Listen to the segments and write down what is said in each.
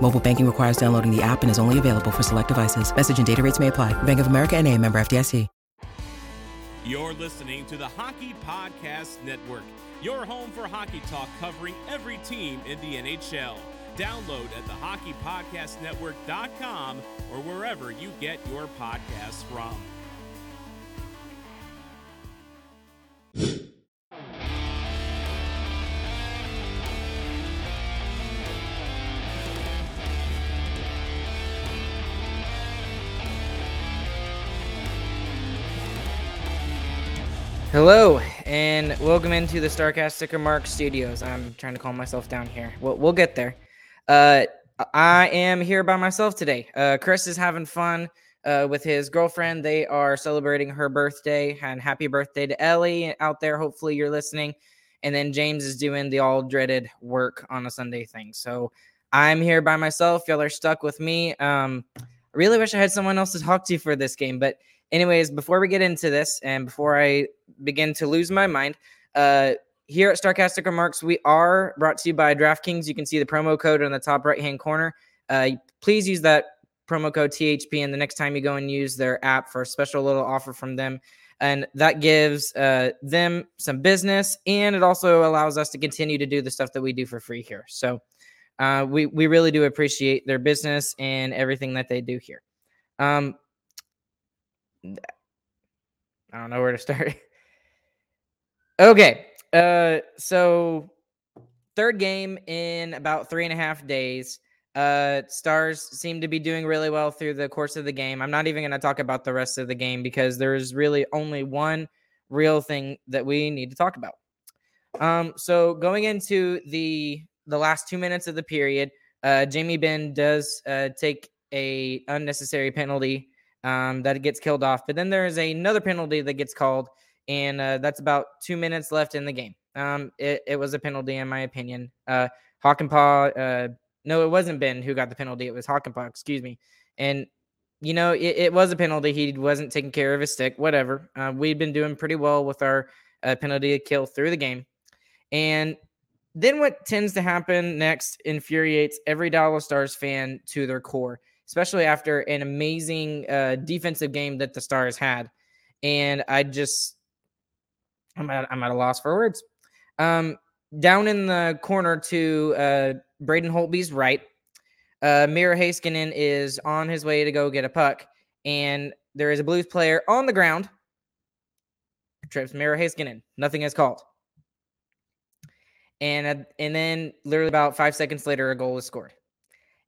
Mobile banking requires downloading the app and is only available for select devices. Message and data rates may apply. Bank of America and a member FDIC. You're listening to the Hockey Podcast Network, your home for hockey talk covering every team in the NHL. Download at the hockeypodcastnetwork.com or wherever you get your podcasts from. Hello, and welcome into the Starcastic Remarks Studios. I'm trying to calm myself down here. We'll, we'll get there. Uh, I am here by myself today. Uh, Chris is having fun uh, with his girlfriend. They are celebrating her birthday, and happy birthday to Ellie out there. Hopefully, you're listening. And then James is doing the all dreaded work on a Sunday thing. So I'm here by myself. Y'all are stuck with me. Um, I really wish I had someone else to talk to for this game, but anyways, before we get into this and before I begin to lose my mind, uh, here at Starcastic Remarks, we are brought to you by DraftKings. You can see the promo code on the top right hand corner. Uh, please use that promo code THP, and the next time you go and use their app for a special little offer from them. And that gives uh, them some business, and it also allows us to continue to do the stuff that we do for free here. So uh, we we really do appreciate their business and everything that they do here. Um, I don't know where to start. okay. Uh, so third game in about three and a half days. Uh, Stars seem to be doing really well through the course of the game. I'm not even going to talk about the rest of the game because there's really only one real thing that we need to talk about. Um, so going into the the last two minutes of the period, uh, Jamie Benn does uh, take a unnecessary penalty um, that gets killed off. But then there is another penalty that gets called, and uh, that's about two minutes left in the game. Um, it, it was a penalty, in my opinion. Uh, Hakanpää, uh, no, it wasn't Ben who got the penalty. It was Hakanpää, excuse me. And, you know, it, it, was a penalty. He wasn't taking care of his stick, whatever. Uh, we've been doing pretty well with our uh, penalty kill through the game. And then what tends to happen next infuriates every Dallas Stars fan to their core especially after an amazing uh, defensive game that the Stars had. And I just, I'm at, I'm at a loss for words. Um, down in the corner to uh, Braden Holtby's right, uh, Miro Heiskanen is on his way to go get a puck, and there is a Blues player on the ground. Trips Miro Heiskanen. Nothing is called. And uh, and then literally about five seconds later, a goal is scored.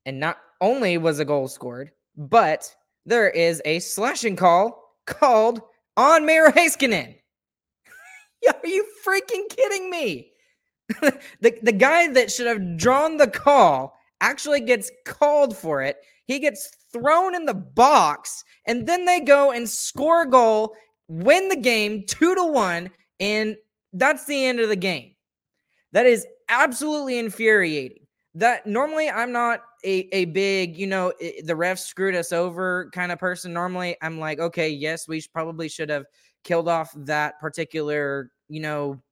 And not only was a goal scored, but there is a slashing call called on Miro Heiskanen. Are you freaking kidding me? the, the guy that should have drawn the call actually gets called for it. He gets thrown in the box, and then they go and score a goal, win the game two to one, and that's the end of the game. That is absolutely infuriating that normally I'm not a, a big, you know, it, the refs screwed us over kind of person. Normally I'm like, okay, yes, we probably should have killed off that particular, you know,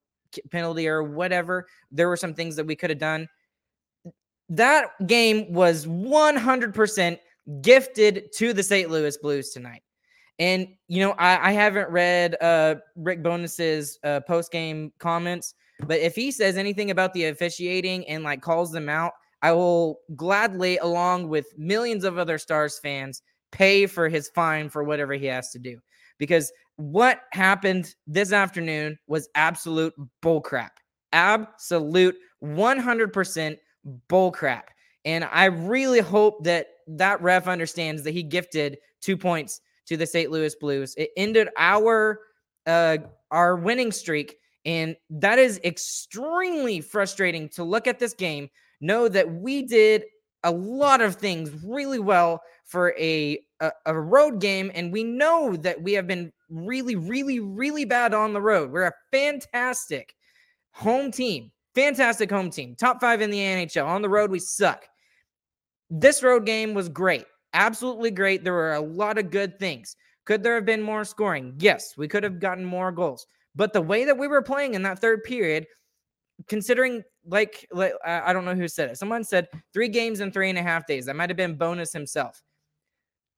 penalty or whatever. There were some things that we could have done. That game was 100% gifted to the St. Louis Blues tonight. And you know, I, I haven't read uh, Rick Bowness's uh, post game comments, but if he says anything about the officiating and like calls them out, I will gladly, along with millions of other Stars fans, pay for his fine for whatever he has to do. Because what happened this afternoon was absolute bullcrap. Absolute 100% bullcrap. And I really hope that that ref understands that he gifted two points to the St. Louis Blues. It ended our uh, our winning streak, and that is extremely frustrating to look at this game, know that we did a lot of things really well for a, a, a road game, and we know that we have been really, really, really bad on the road. We're a fantastic home team, fantastic home team, top five in the NHL. On the road, we suck. This road game was great absolutely great. There were a lot of good things. Could there have been more scoring? Yes, we could have gotten more goals. But the way that we were playing in that third period, considering like, like I don't know who said it. Someone said three games in three and a half days. That might have been Bowness himself.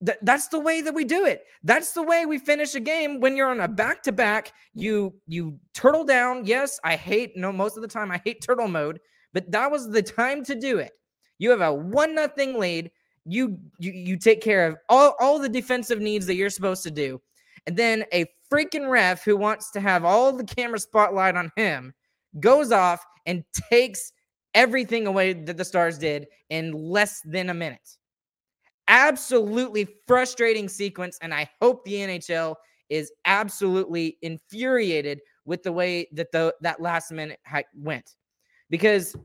Th- that's the way that we do it. That's the way we finish a game when you're on a back to back. You you turtle down. Yes, I hate no most of the time I hate turtle mode, but that was the time to do it. You have a one nothing lead you you you take care of all, all the defensive needs that you're supposed to do. And then a freaking ref who wants to have all the camera spotlight on him goes off and takes everything away that the Stars did in less than a minute. Absolutely frustrating sequence. And I hope the NHL is absolutely infuriated with the way that the that last minute went. Because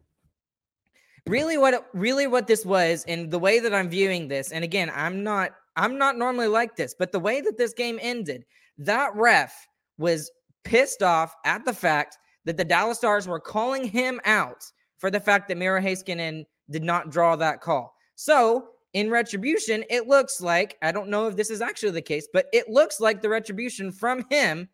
really what it, really what this was and the way that I'm viewing this and again I'm not I'm not normally like this but the way that this game ended that ref was pissed off at the fact that the Dallas Stars were calling him out for the fact that Miro Heiskanen did not draw that call. So, in retribution, it looks like I don't know if this is actually the case, but it looks like the retribution from him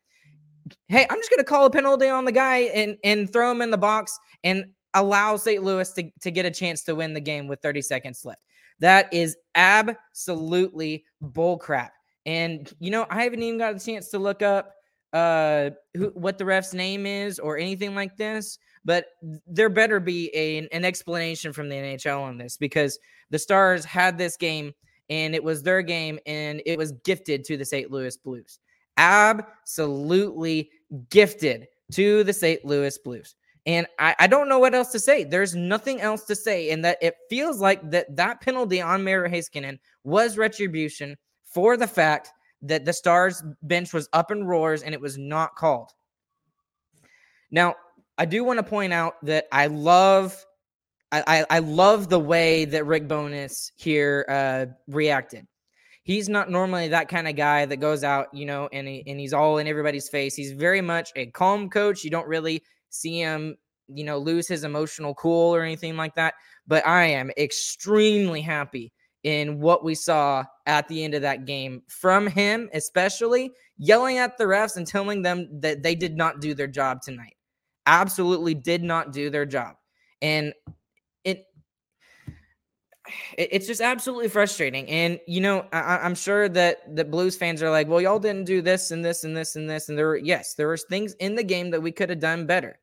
hey, I'm just going to call a penalty on the guy and and throw him in the box and allow St. Louis to, to get a chance to win the game with 30 seconds left. That is absolutely bullcrap. And you know, I haven't even got a chance to look up uh who what the ref's name is or anything like this, but there better be a, an explanation from the NHL on this because the Stars had this game and it was their game and it was gifted to the St. Louis Blues. Absolutely gifted to the St. Louis Blues. And I, I don't know what else to say. There's nothing else to say. And that it feels like that that penalty on Miro Heiskanen was retribution for the fact that the Stars bench was up in roars and it was not called. Now, I do want to point out that I love I, I, love the way that Rick Bowness here uh, reacted. He's not normally that kind of guy that goes out, you know, and he, and he's all in everybody's face. He's very much a calm coach. You don't really see him, you know, lose his emotional cool or anything like that. But I am extremely happy in what we saw at the end of that game from him, especially yelling at the refs and telling them that they did not do their job tonight. Absolutely did not do their job. And it it's just absolutely frustrating. And you know, I, am sure that the Blues fans are like, "Well, y'all didn't do this and this and this and this." And there, were, yes, there were things in the game that we could have done better.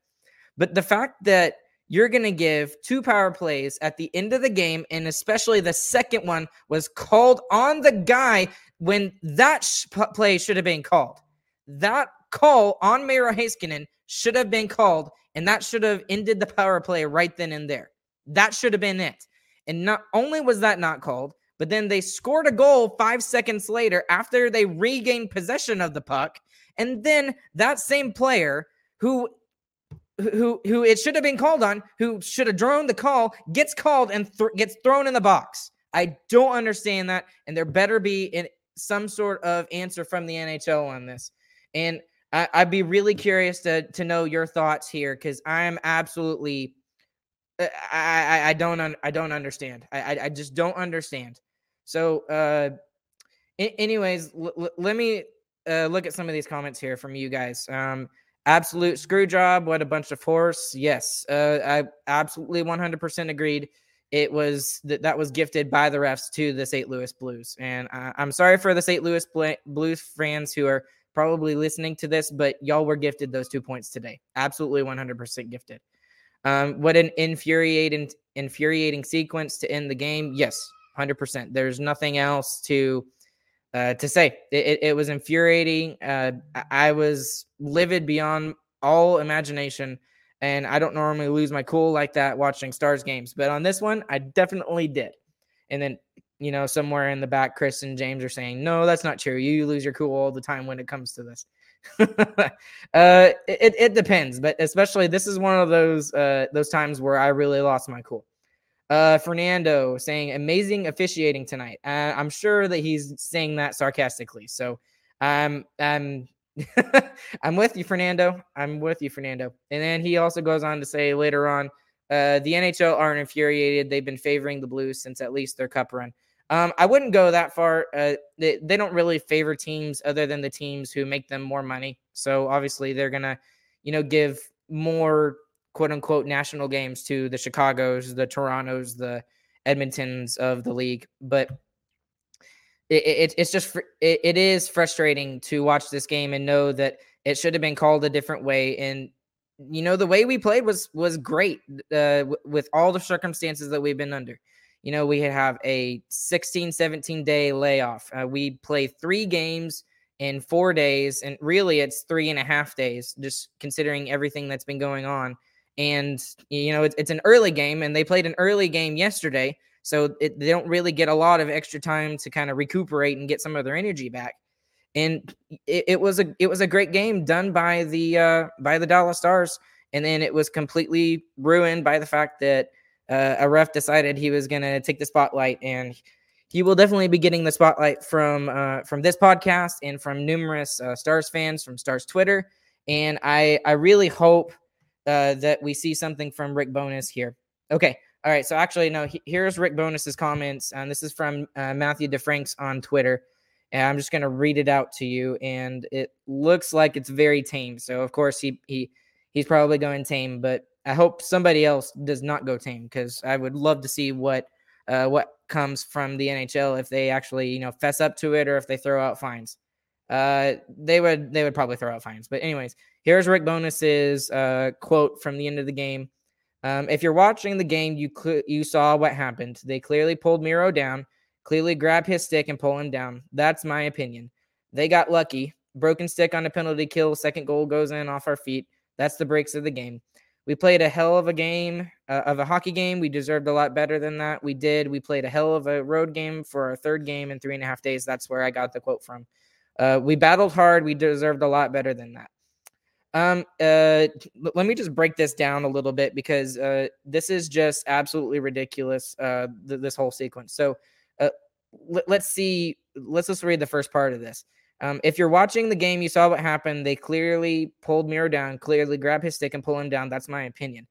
But the fact that you're going to give two power plays at the end of the game, and especially the second one was called on the guy when that sh- play should have been called. That call on Miro Heiskanen should have been called, and that should have ended the power play right then and there. That should have been it. And not only was that not called, but then they scored a goal five seconds later after they regained possession of the puck. And then that same player who who who it should have been called on, who should have drawn the call, gets called and th- gets thrown in the box. I don't understand that, and there better be in some sort of answer from the NHL on this. And I, would be really curious to to know your thoughts here because I'm absolutely, uh, I, I, I don't un, I don't understand. I, I just don't understand. So, uh, anyways, l- l- let me uh, look at some of these comments here from you guys. Um, absolute screw job. What a bunch of horse. Yes, uh, I absolutely 100% agreed. It was that that was gifted by the refs to the St. Louis Blues, and I, am sorry for the St. Louis Blues fans who are probably listening to this, but y'all were gifted those two points today. Absolutely 100% gifted. Um, what an infuriating, infuriating sequence to end the game. Yes, 100%. There's nothing else to uh, to say. It, it, was infuriating. Uh, I was livid beyond all imagination. And I don't normally lose my cool like that watching Stars games, but on this one, I definitely did. And then, you know, somewhere in the back, Chris and James are saying, no, that's not true. You lose your cool all the time when it comes to this. uh, it, it depends, but especially this is one of those uh, those times where I really lost my cool. Uh, Fernando saying amazing officiating tonight. Uh, I'm sure that he's saying that sarcastically. So I'm I'm I'm with you, Fernando. I'm with you, Fernando. And then he also goes on to say later on, uh, the NHL aren't infuriated. They've been favoring the Blues since at least their cup run. Um, I wouldn't go that far. Uh, they, they don't really favor teams other than the teams who make them more money. So obviously they're gonna, you know, give more quote unquote national games to the Chicago's, the Toronto's, the Edmontons of the league. But it, it it's just it, it is frustrating to watch this game and know that it should have been called a different way. And you know the way we played was was great uh, w- with all the circumstances that we've been under. You know we have a 16, 17 day layoff. Uh, we play three games in four days, and really it's three and a half days, just considering everything that's been going on and you know it's, it's an early game and they played an early game yesterday so it, they don't really get a lot of extra time to kind of recuperate and get some of their energy back. And it, it was a it was a great game done by the uh by the dallas stars and then it was completely ruined by the fact that uh, a ref decided he was going to take the spotlight and he will definitely be getting the spotlight from uh, from this podcast and from numerous uh, stars fans from stars twitter and i i really hope uh, that we see something from Rick Bowness here. Okay. All right. So actually, no, he, here's Rick Bowness's comments. And this is from uh, Matthew DeFranks on Twitter. And I'm just going to read it out to you. And it looks like it's very tame. So, of course, he, he, he's probably going tame, but I hope somebody else does not go tame because I would love to see what, uh, what comes from the NHL if they actually, you know, fess up to it or if they throw out fines. Uh, they would, they would probably throw out fines. But anyways, Here's Rick Bowness's uh, quote from the end of the game. Um, if you're watching the game, you cl- you saw what happened. They clearly pulled Miro down, clearly grabbed his stick and pull him down. That's my opinion. They got lucky. Broken stick on a penalty kill. Second goal goes in off our feet. That's the breaks of the game. We played a hell of a game, uh, of a hockey game. We deserved a lot better than that. We did. We played a hell of a road game for our third game in three and a half days. That's where I got the quote from. Uh, we battled hard. We deserved a lot better than that. Um, uh, let me just break this down a little bit because uh, this is just absolutely ridiculous. Uh, th- this whole sequence. So, uh, l- let's see. Let's just read the first part of this. Um, if you're watching the game, you saw what happened. They clearly pulled Miro down, clearly grab his stick and pull him down. That's my opinion.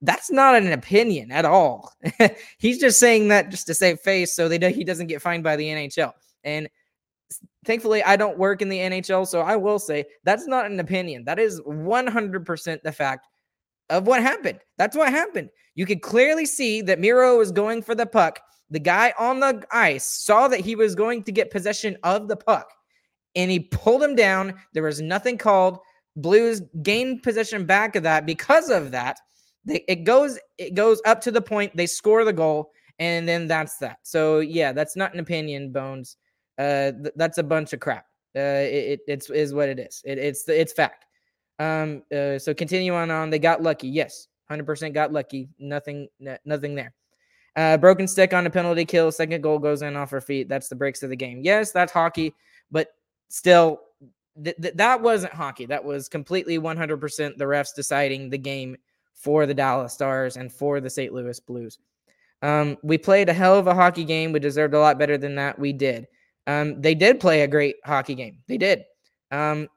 That's not an opinion at all. He's just saying that just to save face so they do, he doesn't get fined by the NHL. And thankfully I don't work in the NHL, so I will say that's not an opinion. That is 100% the fact of what happened. That's what happened. You could clearly see that Miro was going for the puck. The guy on the ice saw that he was going to get possession of the puck and he pulled him down. There was nothing called. Blues gained possession back of that because of that. They, it goes it goes up to the point they score the goal and then that's that. So yeah, that's not an opinion, Bones. Uh, th- that's a bunch of crap. Uh, it, it's is what it is. It, it's it's fact. Um, uh, so continue on on. They got lucky. Yes, hundred percent got lucky. Nothing, n- nothing there. Uh, broken stick on a penalty kill. Second goal goes in off her feet. That's the breaks of the game. Yes, that's hockey, but still, th- th- that wasn't hockey. That was completely 100% the refs deciding the game for the Dallas Stars and for the St. Louis Blues. Um, we played a hell of a hockey game. We deserved a lot better than that. We did. Um, they did play a great hockey game. They did. Um,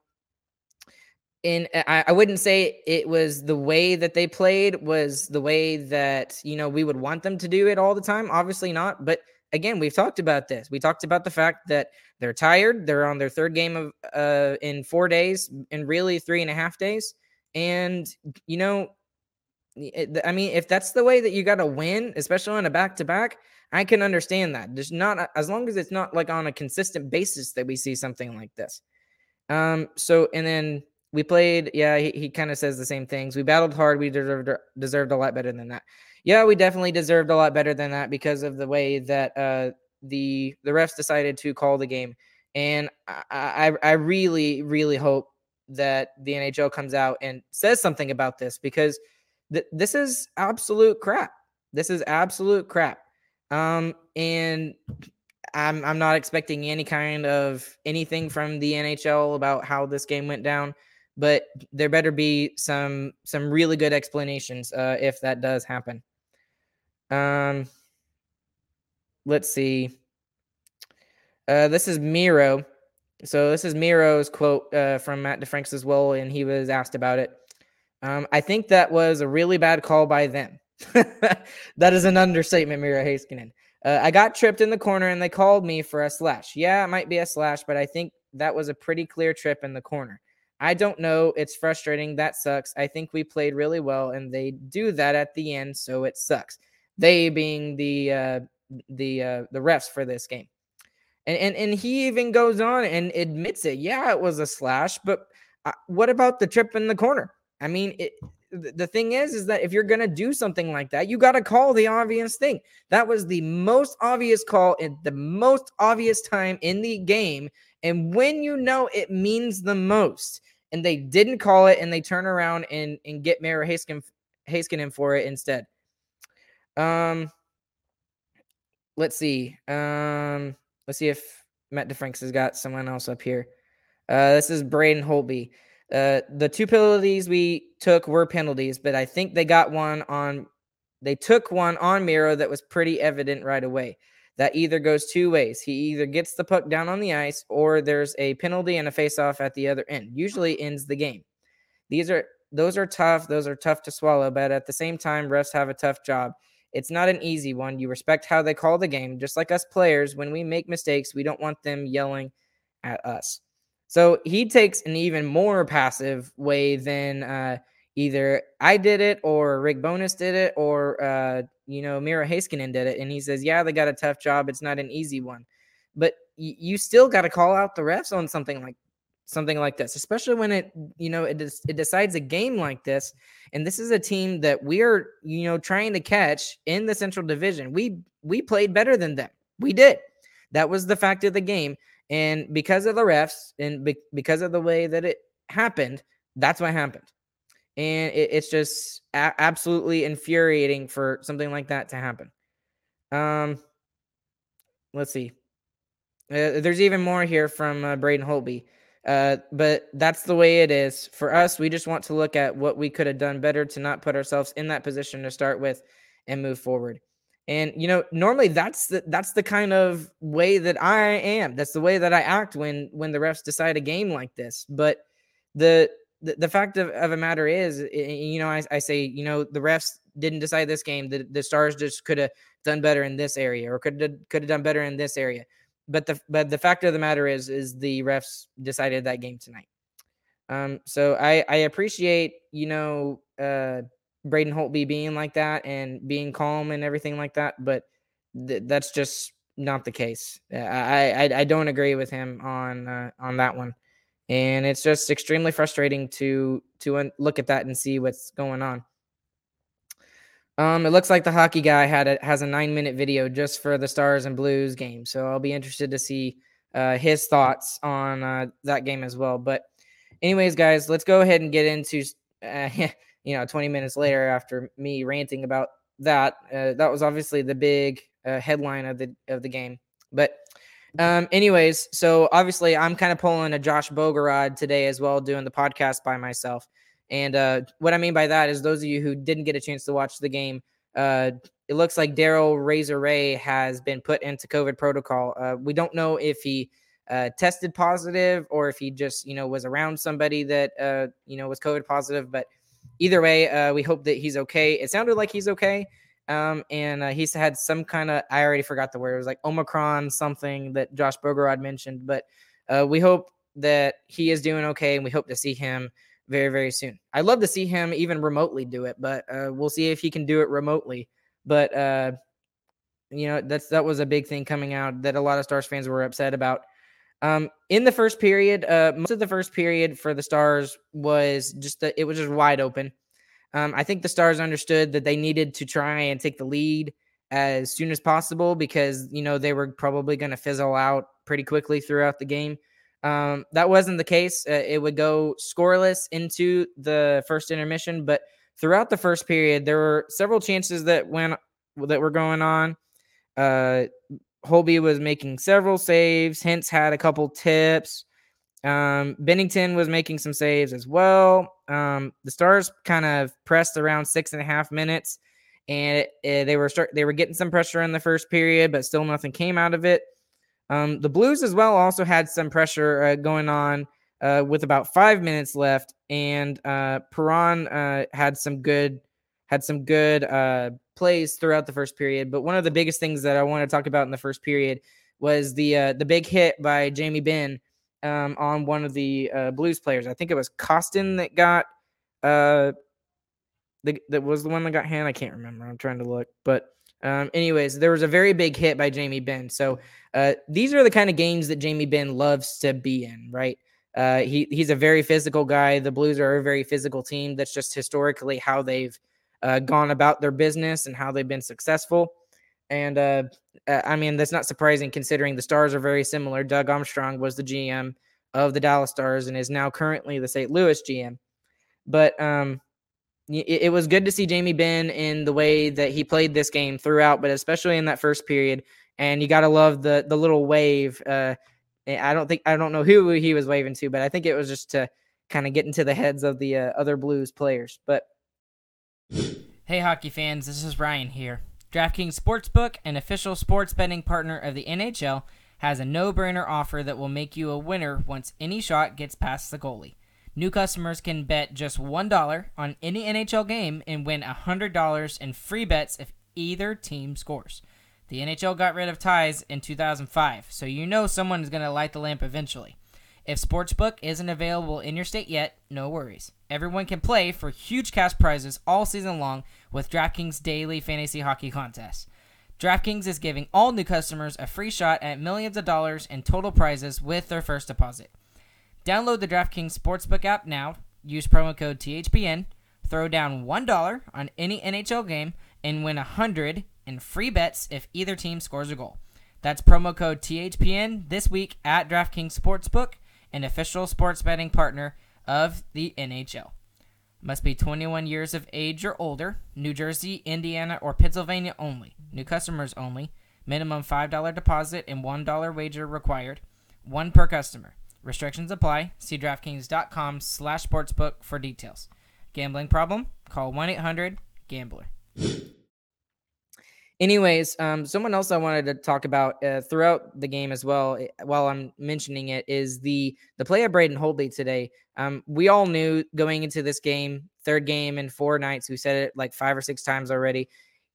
and I, I wouldn't say it was the way that they played was the way that you know we would want them to do it all the time. Obviously not, but again, we've talked about this. We talked about the fact that they're tired. They're on their third game of uh, in four days, and really three and a half days. And you know, I mean, if that's the way that you got to win, especially on a back to back, I can understand that. There's not as long as it's not like on a consistent basis that we see something like this. Um. So and then we played. Yeah, he, he kind of says the same things. We battled hard. We deserved deserved a lot better than that. Yeah, we definitely deserved a lot better than that because of the way that uh the the refs decided to call the game. And I I, I really really hope that the NHL comes out and says something about this because th- this is absolute crap. This is absolute crap. Um, and I'm I'm not expecting any kind of anything from the NHL about how this game went down, but there better be some some really good explanations uh, if that does happen. Um, let's see. Uh, this is Miro. So this is Miro's quote uh, from Matt DeFranks as well, and he was asked about it. Um, I think that was a really bad call by them. that is an understatement, Miro Heiskanen. Uh, I got tripped in the corner and they called me for a slash. Yeah, it might be a slash, but I think that was a pretty clear trip in the corner. I don't know. It's frustrating. That sucks. I think we played really well and they do that at the end, so it sucks. They being the uh, the uh, the refs for this game. And, and and he even goes on and admits it. Yeah, it was a slash, but uh, what about the trip in the corner? I mean, it, the thing is, is that if you're gonna do something like that, you got to call the obvious thing. That was the most obvious call at the most obvious time in the game, and when you know it means the most, and they didn't call it, and they turn around and and get Miro Haskin Heiskanen for it instead. Um, let's see. Um, let's see if Matt DeFranks has got someone else up here. Uh, this is Braden Holtby. Uh, the two penalties we took were penalties, but I think they got one on. They took one on Miro that was pretty evident right away. That either goes two ways. He either gets the puck down on the ice, or there's a penalty and a faceoff at the other end. Usually ends the game. These are those are tough. Those are tough to swallow, but at the same time, refs have a tough job. It's not an easy one. You respect how they call the game, just like us players. When we make mistakes, we don't want them yelling at us. So he takes an even more passive way than uh, either I did it or Rick Bowness did it or uh, you know Miro Heiskanen did it, and he says, "Yeah, they got a tough job. It's not an easy one, but y- you still got to call out the refs on something like something like this, especially when it you know it des- it decides a game like this. And this is a team that we are you know trying to catch in the Central Division. We we played better than them. We did. That was the fact of the game. And because of the refs and be- because of the way that it happened, that's what happened. And it, it's just a- absolutely infuriating for something like that to happen. Um, let's see. Uh, there's even more here from uh, Braden Holtby. Uh, but that's the way it is. For us, we just want to look at what we could have done better to not put ourselves in that position to start with and move forward. And you know, normally that's the that's the kind of way that I am. That's the way that I act when when the refs decide a game like this. But the the, the fact of, of a matter is, you know, I, I say, you know, the refs didn't decide this game. The, the stars just could have done better in this area or could could have done better in this area. But the but the fact of the matter is is the refs decided that game tonight. Um, so I I appreciate you know uh Braden Holtby being like that and being calm and everything like that, but th- that's just not the case. I, I I don't agree with him on uh, on that one, and it's just extremely frustrating to to un- look at that and see what's going on. Um, it looks like the hockey guy had a, has a nine minute video just for the Stars and Blues game, so I'll be interested to see uh, his thoughts on uh, that game as well. But, anyways, guys, let's go ahead and get into uh, you know, 20 minutes later after me ranting about that, uh, that was obviously the big uh, headline of the of the game. But um, anyways, so obviously I'm kind of pulling a Josh Bogorad today as well, doing the podcast by myself. And uh, what I mean by that is those of you who didn't get a chance to watch the game, uh, it looks like Daryl Razor Reaugh has been put into COVID protocol. Uh, we don't know if he uh, tested positive or if he just, you know, was around somebody that, uh, you know, was COVID positive. But either way, uh, we hope that he's okay. It sounded like he's okay. Um, and uh, he's had some kind of I already forgot the word. It was like Omicron something that Josh Bogorad mentioned, but uh, we hope that he is doing okay, and we hope to see him very very soon. I'd love to see him even remotely do it, but uh, we'll see if he can do it remotely. But uh, you know that's that was a big thing coming out that a lot of Stars fans were upset about. Um, in the first period, uh, most of the first period for the Stars was just that it was just wide open. Um, I think the Stars understood that they needed to try and take the lead as soon as possible because you know they were probably going to fizzle out pretty quickly throughout the game. Um, that wasn't the case. Uh, it would go scoreless into the first intermission, but throughout the first period, there were several chances that went that were going on. Uh, Holtby was making several saves. Hintz had a couple tips. Um, Binnington was making some saves as well. Um, the Stars kind of pressed around six and a half minutes, and it, it, they were start they were getting some pressure in the first period, but still nothing came out of it. Um, the Blues as well also had some pressure uh, going on uh, with about five minutes left, and uh, Perron uh, had some good had some good uh, plays throughout the first period. But one of the biggest things that I want to talk about in the first period was the uh, the big hit by Jamie Benn um, on one of the uh, Blues players. I think it was Kostin that got uh, the, that was the one that got hand. I can't remember. I'm trying to look, but um, anyways, there was a very big hit by Jamie Benn. So uh, these are the kind of games that Jamie Benn loves to be in, right? Uh, he he's a very physical guy. The Blues are a very physical team. That's just historically how they've uh, gone about their business and how they've been successful. And uh, I mean, that's not surprising considering the Stars are very similar. Doug Armstrong was the GM of the Dallas Stars and is now currently the St. Louis GM. But um, it, it was good to see Jamie Benn in the way that he played this game throughout, but especially in that first period. And you got to love the the little wave. Uh, I don't think I don't know who he was waving to, but I think it was just to kind of get into the heads of the uh, other Blues players. But hey, hockey fans, this is Ryan here. DraftKings Sportsbook, an official sports betting partner of the NHL, has a no brainer offer that will make you a winner once any shot gets past the goalie. New customers can bet just $1 on any NHL game and win $100 in free bets if either team scores. The NHL got rid of ties in 2005, so you know someone is going to light the lamp eventually. If Sportsbook isn't available in your state yet, no worries. Everyone can play for huge cash prizes all season long with DraftKings daily fantasy hockey contests. DraftKings is giving all new customers a free shot at millions of dollars in total prizes with their first deposit. Download the DraftKings Sportsbook app now, use promo code THPN, throw down $1 on any NHL game, and win 100 in free bets if either team scores a goal. That's promo code THPN this week at DraftKings Sportsbook, an official sports betting partner of the NHL. Must be 21 years of age or older. New Jersey, Indiana, or Pennsylvania only. New customers only. Minimum $5 deposit and $1 wager required. One per customer. Restrictions apply. See DraftKings.com slash sportsbook for details. Gambling problem? Call 1-800-GAMBLER. Anyways, um, someone else I wanted to talk about uh, throughout the game as well, eh, while I'm mentioning it, is the the play of Braden Holtby today. Um, we all knew going into this game, third game in four nights. We said it like five or six times already.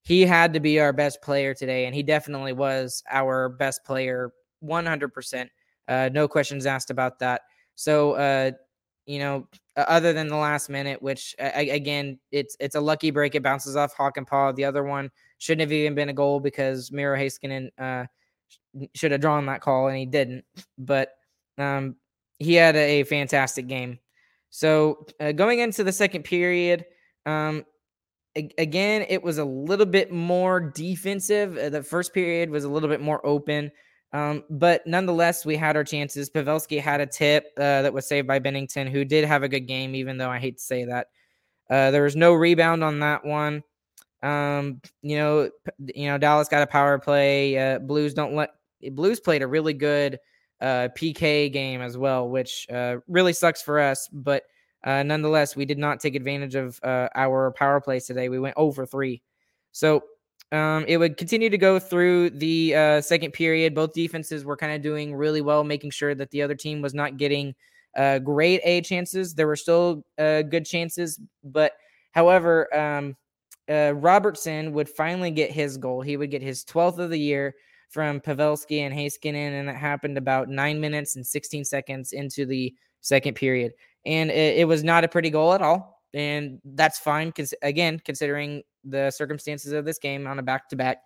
He had to be our best player today, and he definitely was our best player, 100%. Uh, no questions asked about that. So, uh, you know, other than the last minute, which uh, again, it's it's a lucky break. It bounces off Hakanpää. The other one Shouldn't have even been a goal because Miro Heiskanen uh, should have drawn that call and he didn't. But um, he had a, a, fantastic game. So uh, going into the second period, um, a- again, it was a little bit more defensive. Uh, the first period was a little bit more open. Um, but nonetheless, we had our chances. Pavelski had a tip uh, that was saved by Binnington, who did have a good game, even though I hate to say that. Uh, there was no rebound on that one. Um, you know, you know, Dallas got a power play. Uh, Blues don't let Blues played a really good uh, PK game as well, which uh, really sucks for us. But uh, nonetheless, we did not take advantage of our power plays today. We went over three, so um, it would continue to go through the uh, second period. Both defenses were kind of doing really well, making sure that the other team was not getting uh, great A chances. There were still uh, good chances, but however, um, uh, Robertson would finally get his goal. He would get his 12th of the year from Pavelski and Heiskanen, and that happened about nine minutes and 16 seconds into the second period. And it, it was not a pretty goal at all. And that's fine, cons- again, considering the circumstances of this game on a back to back.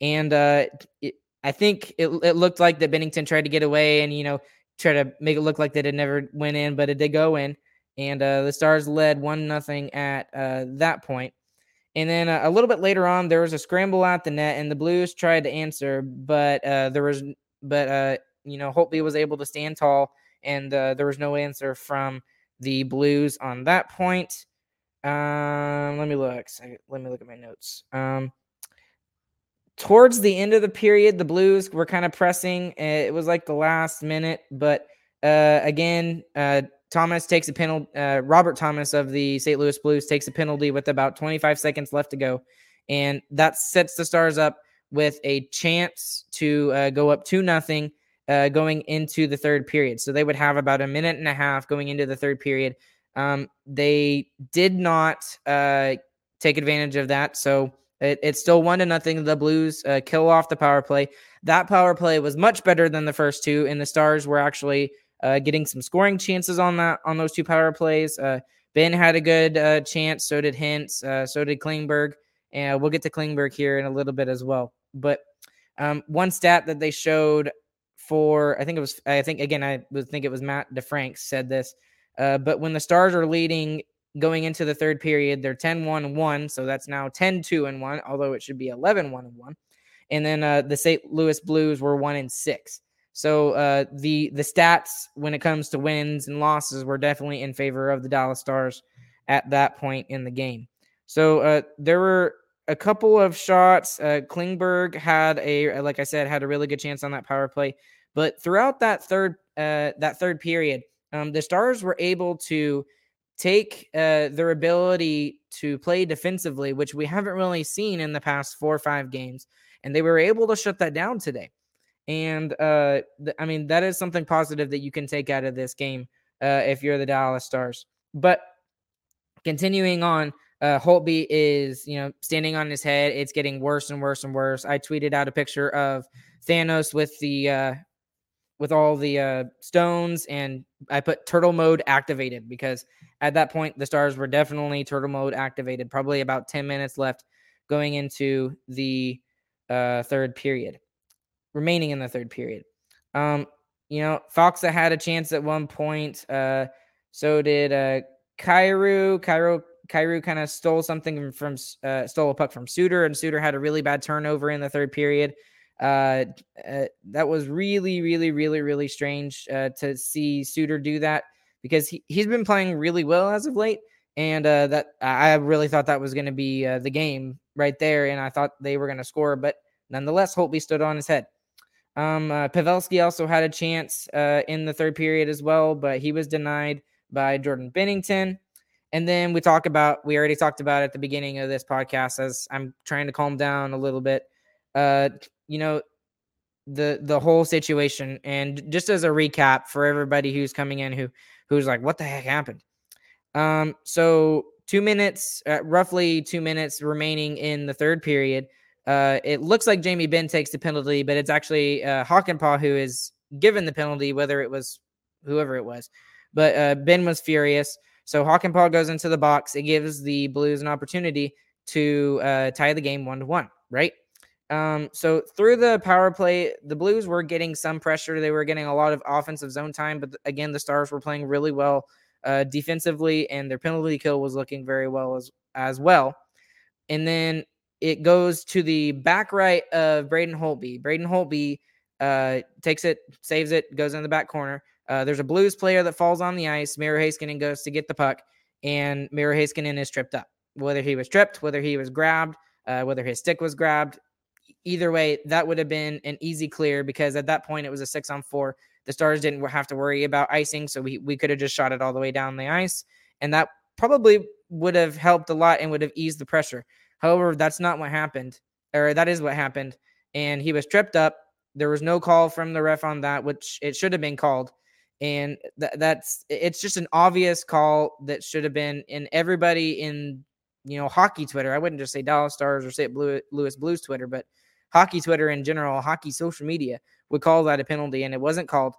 And uh, it, I think it, it looked like that Binnington tried to get away and, you know, try to make it look like that it never went in, but it did go in. And uh, the Stars led one nothing at uh, that point. And then uh, a little bit later on, there was a scramble at the net, and the Blues tried to answer, but uh, there was, but uh, you know, Holtby was able to stand tall, and there was no answer from the Blues on that point. Um, let me look. Let me look at my notes. Um, towards the end of the period, the Blues were kind of pressing. It was like the last minute, but uh, again, uh, Thomas takes a penalty. Uh, Robert Thomas of the St. Louis Blues takes a penalty with about 25 seconds left to go, and that sets the Stars up with a chance to uh, go up two nothing uh, going into the third period. So they would have about a minute and a half going into the third period. Um, they did not uh, take advantage of that, so it, it's still one to nothing. The Blues uh, kill off the power play. That power play was much better than the first two, and the Stars were actually uh, getting some scoring chances on that on those two power plays. Uh, Benn had a good uh, chance, so did Hintz, so did Klingberg, and we'll get to Klingberg here in a little bit as well. But um, one stat that they showed for I think it was I think again I would think it was Matt DeFrank said this, uh, but when the Stars are leading going into the third period, they're 10-1 1, so that's now 10-2 and 1, although it should be 11-1 and 1. And then uh, the St. Louis Blues were 1 and 6. So uh, the the stats when it comes to wins and losses were definitely in favor of the Dallas Stars at that point in the game. So uh, there were a couple of shots. Uh, Klingberg had a, like I said, had a really good chance on that power play. But throughout that third uh, that third period, um, the Stars were able to take uh, their ability to play defensively, which we haven't really seen in the past four or five games, and they were able to shut that down today. And uh, th- I mean, that is something positive that you can take out of this game uh, if you're the Dallas Stars. But continuing on, uh, Holtby is, you know, standing on his head. It's getting worse and worse and worse. I tweeted out a picture of Thanos with the uh, with all the uh, stones, and I put turtle mode activated because at that point the stars were definitely turtle mode activated. Probably about ten minutes left going into the uh, third period remaining in the third period. Um, you know, Faksa had a chance at one point. Uh, so did uh, Kyrou. Kyrou Kyrou kind of stole something from uh, stole a puck from Suter, and Suter had a really bad turnover in the third period. Uh, uh, that was really, really, really, really strange uh, to see Suter do that because he, he's been playing really well as of late. And uh, that I really thought that was going to be uh, the game right there, and I thought they were going to score, but nonetheless, Holtby stood on his head. Um, uh, Pavelski also had a chance uh, in the third period as well, but he was denied by Jordan Binnington. And then we talk about, we already talked about at the beginning of this podcast as I'm trying to calm down a little bit. Uh, you know, the the whole situation and just as a recap for everybody who's coming in who who's like what the heck happened um so two minutes uh, roughly two minutes remaining in the third period uh, it looks like Jamie Benn takes the penalty, but it's actually uh, Hakanpää who is given the penalty, whether it was whoever it was. But uh, Benn was furious. So Hakanpää goes into the box. It gives the Blues an opportunity to uh, tie the game one to one, right? Um, so through the power play, the Blues were getting some pressure. They were getting a lot of offensive zone time, but again, the Stars were playing really well uh, defensively, and their penalty kill was looking very well as as well. And then it goes to the back right of Braden Holtby. Braden Holtby uh, takes it, saves it, goes in the back corner. Uh, there's a Blues player that falls on the ice. Miro Heiskanen goes to get the puck, and Miro Heiskanen is tripped up. Whether he was tripped, whether he was grabbed, uh, whether his stick was grabbed, either way, that would have been an easy clear because at that point it was a six on four. The Stars didn't have to worry about icing, so we, we could have just shot it all the way down the ice, and that probably would have helped a lot and would have eased the pressure. However, that's not what happened, or that is what happened. And he was tripped up. There was no call from the ref on that, which it should have been called. And th- that's it's just an obvious call that should have been, and everybody in you know, hockey Twitter. I wouldn't just say Dallas Stars or say Blue, Louis Blues Twitter, but hockey Twitter in general, hockey social media would call that a penalty, and it wasn't called.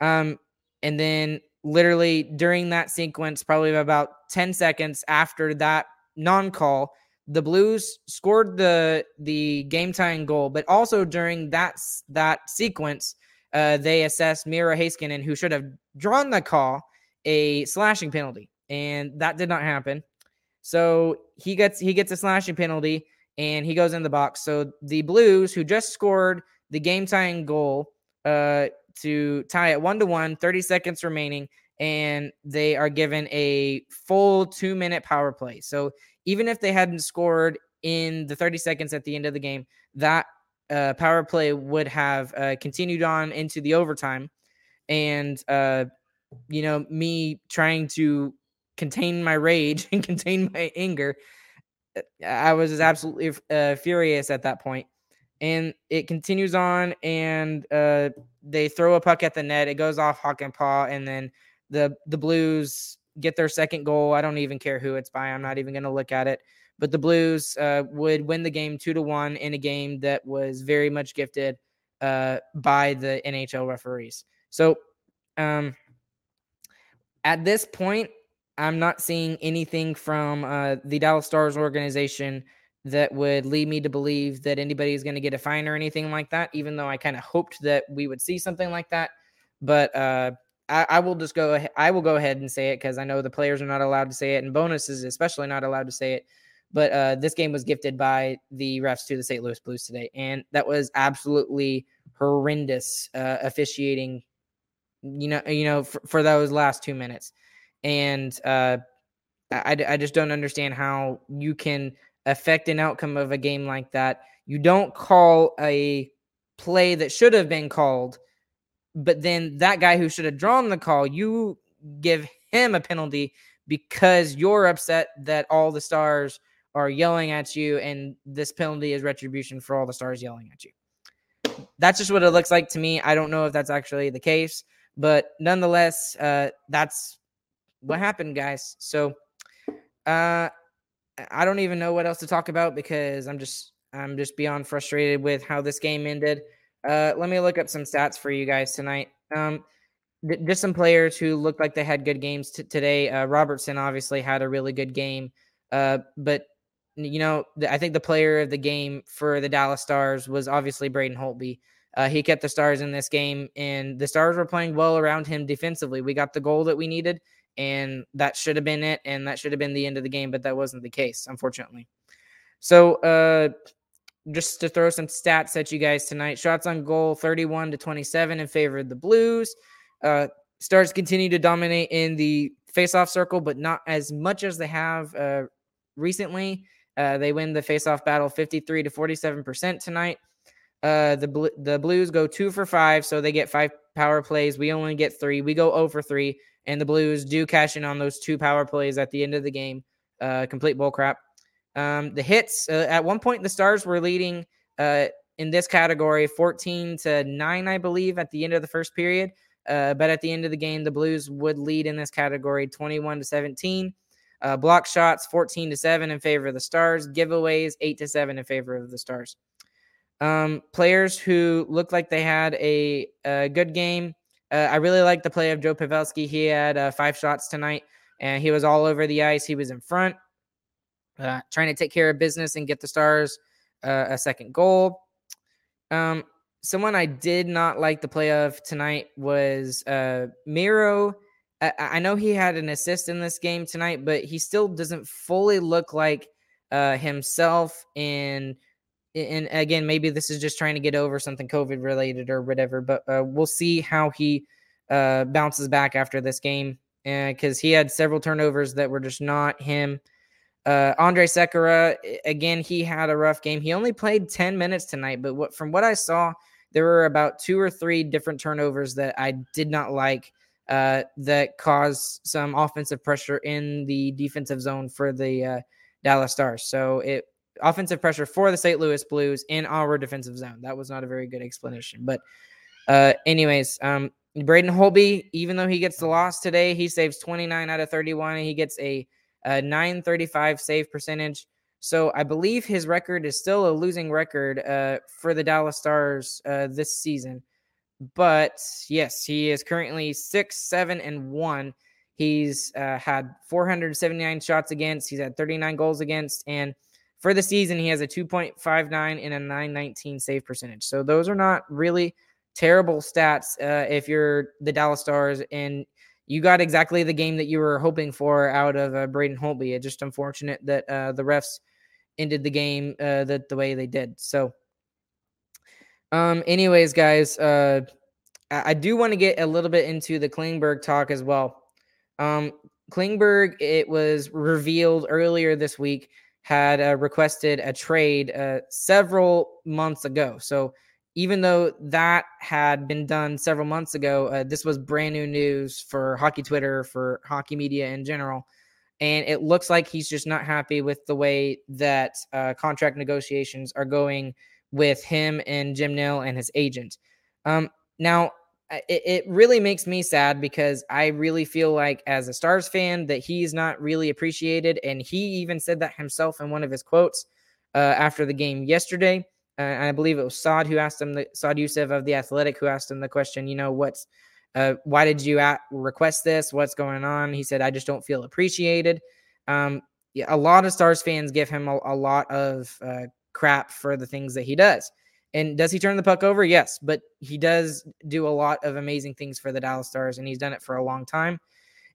Um, and then literally during that sequence, probably about 10 seconds after that non-call, the Blues scored the the game tying goal, but also during that that sequence, uh, they assessed Miro Heiskanen, who should have drawn the call, a slashing penalty, and that did not happen. So he gets he gets a slashing penalty and he goes in the box. So the Blues, who just scored the game tying goal uh, to tie it one to one, 30 seconds remaining, and they are given a full two minute power play. So even if they hadn't scored in the 30 seconds at the end of the game, that uh, power play would have uh, continued on into the overtime. And, uh, you know, me trying to contain my rage and contain my anger, I was absolutely uh, furious at that point. And it continues on, and uh, they throw a puck at the net. It goes off Hakanpää, and Paw, and then the the Blues get their second goal. I don't even care who it's by. I'm not even going to look at it. But the Blues uh, would win the game two to one in a game that was very much gifted uh, by the NHL referees. So um, at this point, I'm not seeing anything from uh, the Dallas Stars organization that would lead me to believe that anybody is going to get a fine or anything like that, even though I kind of hoped that we would see something like that. But uh, I, I will just go. Ahead, I will go ahead and say it because I know the players are not allowed to say it, and Bowness especially not allowed to say it. But uh, this game was gifted by the refs to the St. Louis Blues today, and that was absolutely horrendous uh, officiating. You know, you know, for, for those last two minutes, and uh, I, I just don't understand how you can affect an outcome of a game like that. You don't call a play that should have been called but then that guy who should have drawn the call, you give him a penalty because you're upset that all the stars are yelling at you, and this penalty is retribution for all the stars yelling at you. That's just what it looks like to me. I don't know if that's actually the case, but nonetheless, uh, that's what happened, guys. So, uh, I don't even know what else to talk about because I'm just I'm just beyond frustrated with how this game ended. Uh, let me look up some stats for you guys tonight. Um, th- just some players who looked like they had good games t- today. Uh, Robertson obviously had a really good game, uh, but you know, th- I think the player of the game for the Dallas Stars was obviously Braden Holtby. Uh, he kept the Stars in this game, and the Stars were playing well around him defensively. We got the goal that we needed, and that should have been it, and that should have been the end of the game, but that wasn't the case, unfortunately. So, uh, just to throw some stats at you guys tonight shots on goal 31 to 27 in favor of the Blues. Uh, Stars continue to dominate in the faceoff circle, but not as much as they have uh, recently. Uh, they win the faceoff battle 53 to 47% tonight. Uh, the bl- the Blues go two for five, so they get five power plays. We only get three. We go over three, and the Blues do cash in on those two power plays at the end of the game. Uh, complete bull crap. Um, the hits uh, at one point, the Stars were leading uh, in this category 14 to 9, I believe, at the end of the first period. Uh, but at the end of the game, the Blues would lead in this category 21 to 17. Uh, block shots 14 to 7 in favor of the Stars. Giveaways 8 to 7 in favor of the Stars. Um, players who looked like they had a, a good game. Uh, I really like the play of Joe Pavelski. He had uh, five shots tonight, and he was all over the ice. He was in front uh, trying to take care of business and get the Stars uh, a second goal. Um, someone I did not like the play of tonight was uh, Miro. I, know he had an assist in this game tonight, but he still doesn't fully look like uh, himself. And and again, maybe this is just trying to get over something COVID related or whatever. But uh, we'll see how he uh, bounces back after this game because he had several turnovers that were just not him. Uh, Andrej Sekera, again, he had a rough game. He only played 10 minutes tonight, but what, from what I saw, there were about two or three different turnovers that I did not like uh, that caused some offensive pressure in the defensive zone for the uh, Dallas Stars. So it offensive pressure for the St. Louis Blues in our defensive zone. That was not a very good explanation. But uh, anyways, um, Braden Holtby, even though he gets the loss today, he saves 29 out of 31 and he gets a uh, 935 save percentage. So I believe his record is still a losing record uh, for the Dallas Stars uh, this season. But yes, he is currently six, seven, and one. He's uh, had 479 shots against. He's had 39 goals against, and for the season, he has a 2.59 and a 919 save percentage. So those are not really terrible stats uh, if you're the Dallas Stars and you got exactly the game that you were hoping for out of uh, Braden Holtby. It's just unfortunate that uh, the refs ended the game uh, the, the way they did. So, um, anyways, guys, uh, I, I do want to get a little bit into the Klingberg talk as well. Um, Klingberg, it was revealed earlier this week, had uh, requested a trade uh, several months ago. So even though that had been done several months ago, uh, this was brand new news for hockey Twitter, for hockey media in general. And it looks like he's just not happy with the way that uh, contract negotiations are going with him and Jim Nill and his agent. Um, now, it, it really makes me sad because I really feel like, as a Stars fan, that he's not really appreciated. And he even said that himself in one of his quotes uh, after the game yesterday uh, I believe it was Saad who asked him, the Saad Yousuf of the Athletic, who asked him the question, you know, what's, uh, why did you at, request this? What's going on? He said, I just don't feel appreciated. Um, yeah, a lot of Stars fans give him a, a lot of uh, crap for the things that he does. And does he turn the puck over? Yes, but he does do a lot of amazing things for the Dallas Stars, and he's done it for a long time.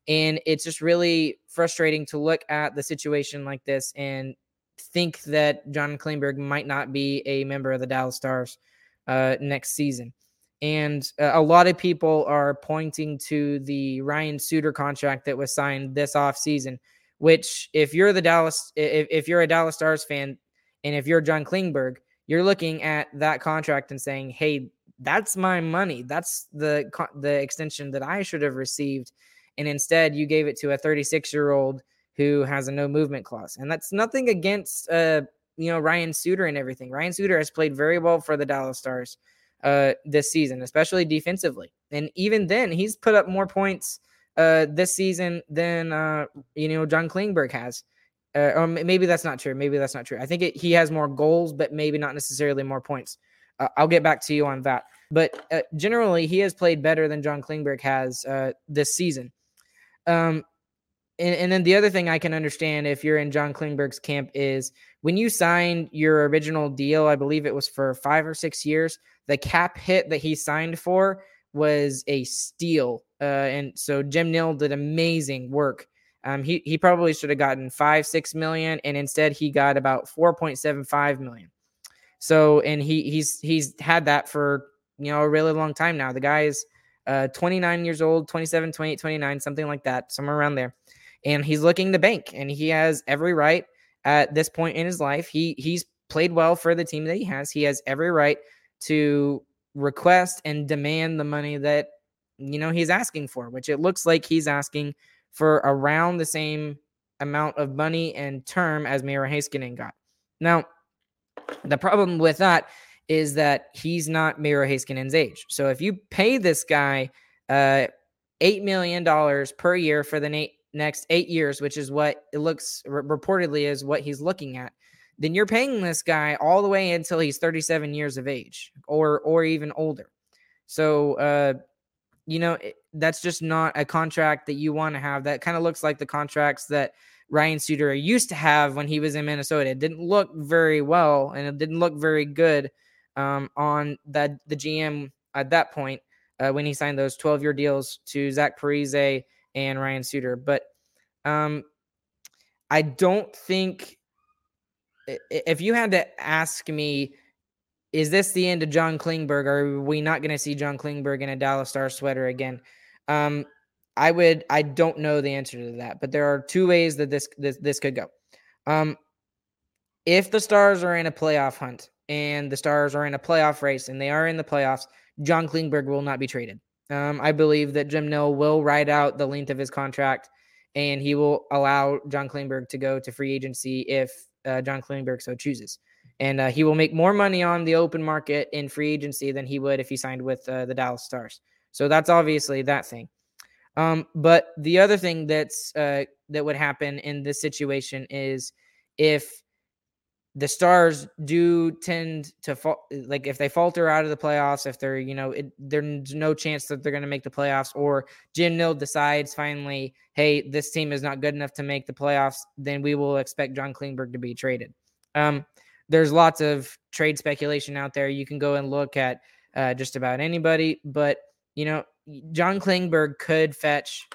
And it's just really frustrating to look at the situation like this and think that John Klingberg might not be a member of the Dallas Stars uh, next season. And uh, a lot of people are pointing to the Ryan Suter contract that was signed this offseason, which if you're the Dallas, if, if you're a Dallas Stars fan, and if you're John Klingberg, you're looking at that contract and saying, "Hey, that's my money. That's the the extension that I should have received." And instead, you gave it to a 36 year old who has a no movement clause. And that's nothing against uh, you know, Ryan Suter and everything. Ryan Suter has played very well for the Dallas Stars uh this season, especially defensively. And even then, he's put up more points uh this season than uh you know John Klingberg has. Uh, or maybe that's not true. Maybe that's not true. I think it, he has more goals, but maybe not necessarily more points. Uh, I'll get back to you on that. But uh, generally, he has played better than John Klingberg has uh, this season. Um, and, and then the other thing I can understand if you're in John Klingberg's camp is when you signed your original deal, I believe it was for five or six years, the cap hit that he signed for was a steal. Uh, and so Jim Nill did amazing work. Um, he, he probably should have gotten five, six million, and instead he got about 4.75 million. So, and he he's he's had that for you know a really long time now. The guy is uh 29 years old, 27, 28, 29, something like that, somewhere around there and he's looking to bank, and he has every right at this point in his life. He he's played well for the team that he has. He has every right to request and demand the money that you know he's asking for, which it looks like he's asking for around the same amount of money and term as Miro Heiskanen got. Now, the problem with that is that he's not Miro Heiskanen's age. So if you pay this guy uh, $8 million per year for the next eight years, which is what it looks reportedly is what he's looking at, then you're paying this guy all the way until he's 37 years of age or or even older. So uh, you know that's just not a contract that you want to have. That kind of looks like the contracts that Ryan Suter used to have when he was in Minnesota. It didn't look very well, and it didn't look very good um, on the GM at that point uh, when he signed those 12 year deals to Zach Parise and Ryan Suter. But um, I don't think if you had to ask me, is this the end of John Klingberg? Are we not going to see John Klingberg in a Dallas Star sweater again? Um, I would. I don't know the answer to that, but there are two ways that this this this could go. Um, if the Stars are in a playoff hunt and the Stars are in a playoff race and they are in the playoffs, John Klingberg will not be traded. Um, I believe that Jim Nill will ride out the length of his contract and he will allow John Klingberg to go to free agency if uh, John Klingberg so chooses. And uh, he will make more money on the open market in free agency than he would if he signed with uh, the Dallas Stars. So that's obviously that thing. Um, but the other thing that's uh, that would happen in this situation is if the stars do tend to fall like if they falter out of the playoffs if they're you know it, there's no chance that they're going to make the playoffs or jim nill decides finally hey this team is not good enough to make the playoffs then we will expect john klingberg to be traded um, there's lots of trade speculation out there you can go and look at uh, just about anybody but you know john klingberg could fetch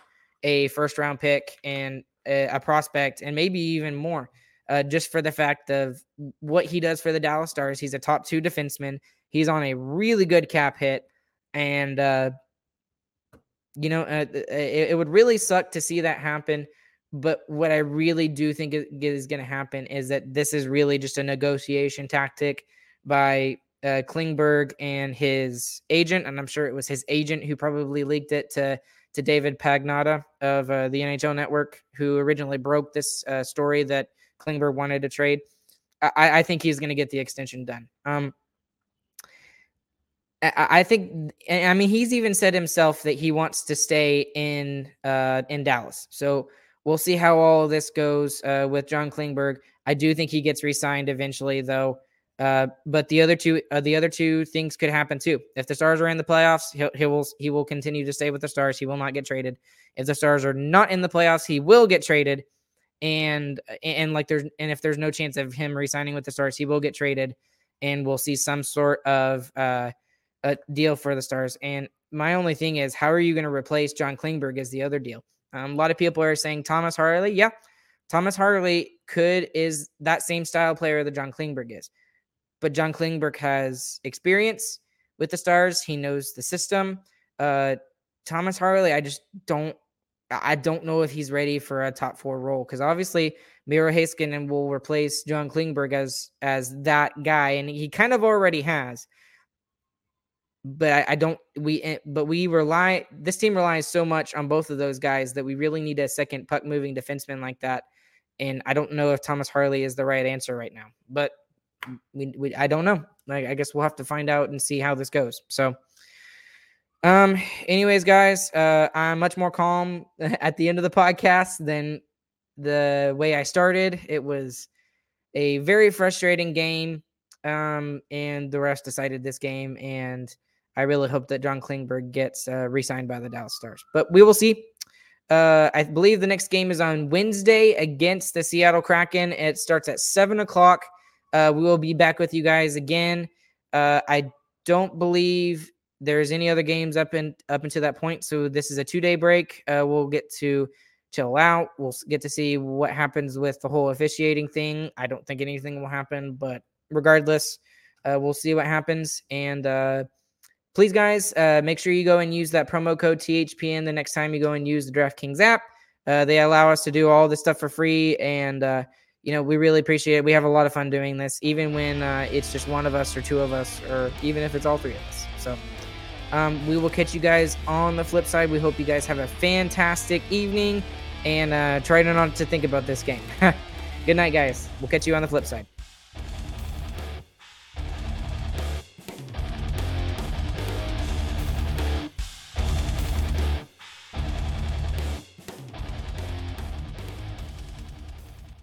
a first round pick and a, a prospect and maybe even more uh, just for the fact of what he does for the Dallas Stars. He's a top two defenseman. He's on a really good cap hit, and uh, you know uh, uh it, it, would really suck to see that happen. But what I really do think is going to happen is that this is really just a negotiation tactic by uh, Klingberg and his agent, and I'm sure it was his agent who probably leaked it to to David Pagnotta of uh, the NHL Network, who originally broke this uh, story that Klingberg wanted to trade. I, I think he's going to get the extension done. Um, I, think, I mean, he's even said himself that he wants to stay in uh, in Dallas. So we'll see how all this goes uh, with John Klingberg. I do think he gets re-signed eventually, though. Uh, but the other two, uh, the other two things could happen too. If the Stars are in the playoffs, he'll, he will he will continue to stay with the Stars. He will not get traded. If the Stars are not in the playoffs, he will get traded and and like there's and if there's no chance of him resigning with the Stars, he will get traded, and we'll see some sort of uh, a deal for the Stars. And my only thing is, how are you going to replace John Klingberg as the other deal? Um, a lot of people are saying Thomas Harley. Yeah, Thomas Harley could is that same style player that John Klingberg is, but John Klingberg has experience with the Stars. He knows the system. Uh, Thomas Harley, I just don't I don't know if he's ready for a top four role because obviously Miro Heiskanen will replace John Klingberg as as that guy, and he kind of already has. But I, I don't we eh, but we rely this team relies so much on both of those guys that we really need a second puck moving defenseman like that. And I don't know if Thomas Harley is the right answer right now, but we, we I don't know. Like I guess we'll have to find out and see how this goes. So. Um, anyways, guys, uh, I'm much more calm at the end of the podcast than the way I started. It was a very frustrating game. Um, and the refs decided this game, and I really hope that John Klingberg gets uh, re-signed by the Dallas Stars. But we will see. Uh, I believe the next game is on Wednesday against the Seattle Kraken. It starts at seven o'clock. Uh, we will be back with you guys again. Uh, I don't believe there's any other games up in up until that point. So this is a two day break. Uh, we'll get to chill out. We'll get to see what happens with the whole officiating thing. I don't think anything will happen, but regardless, uh, we'll see what happens. And uh, please, guys, uh, make sure you go and use that promo code THPN the next time you go and use the DraftKings app. Uh, they allow us to do all this stuff for free, and uh, you know we really appreciate it. We have a lot of fun doing this, even when uh, it's just one of us or two of us, or even if it's all three of us. So. Um, we will catch you guys on the flip side. We hope you guys have a fantastic evening and uh, try not to think about this game. Good night, guys. We'll catch you on the flip side.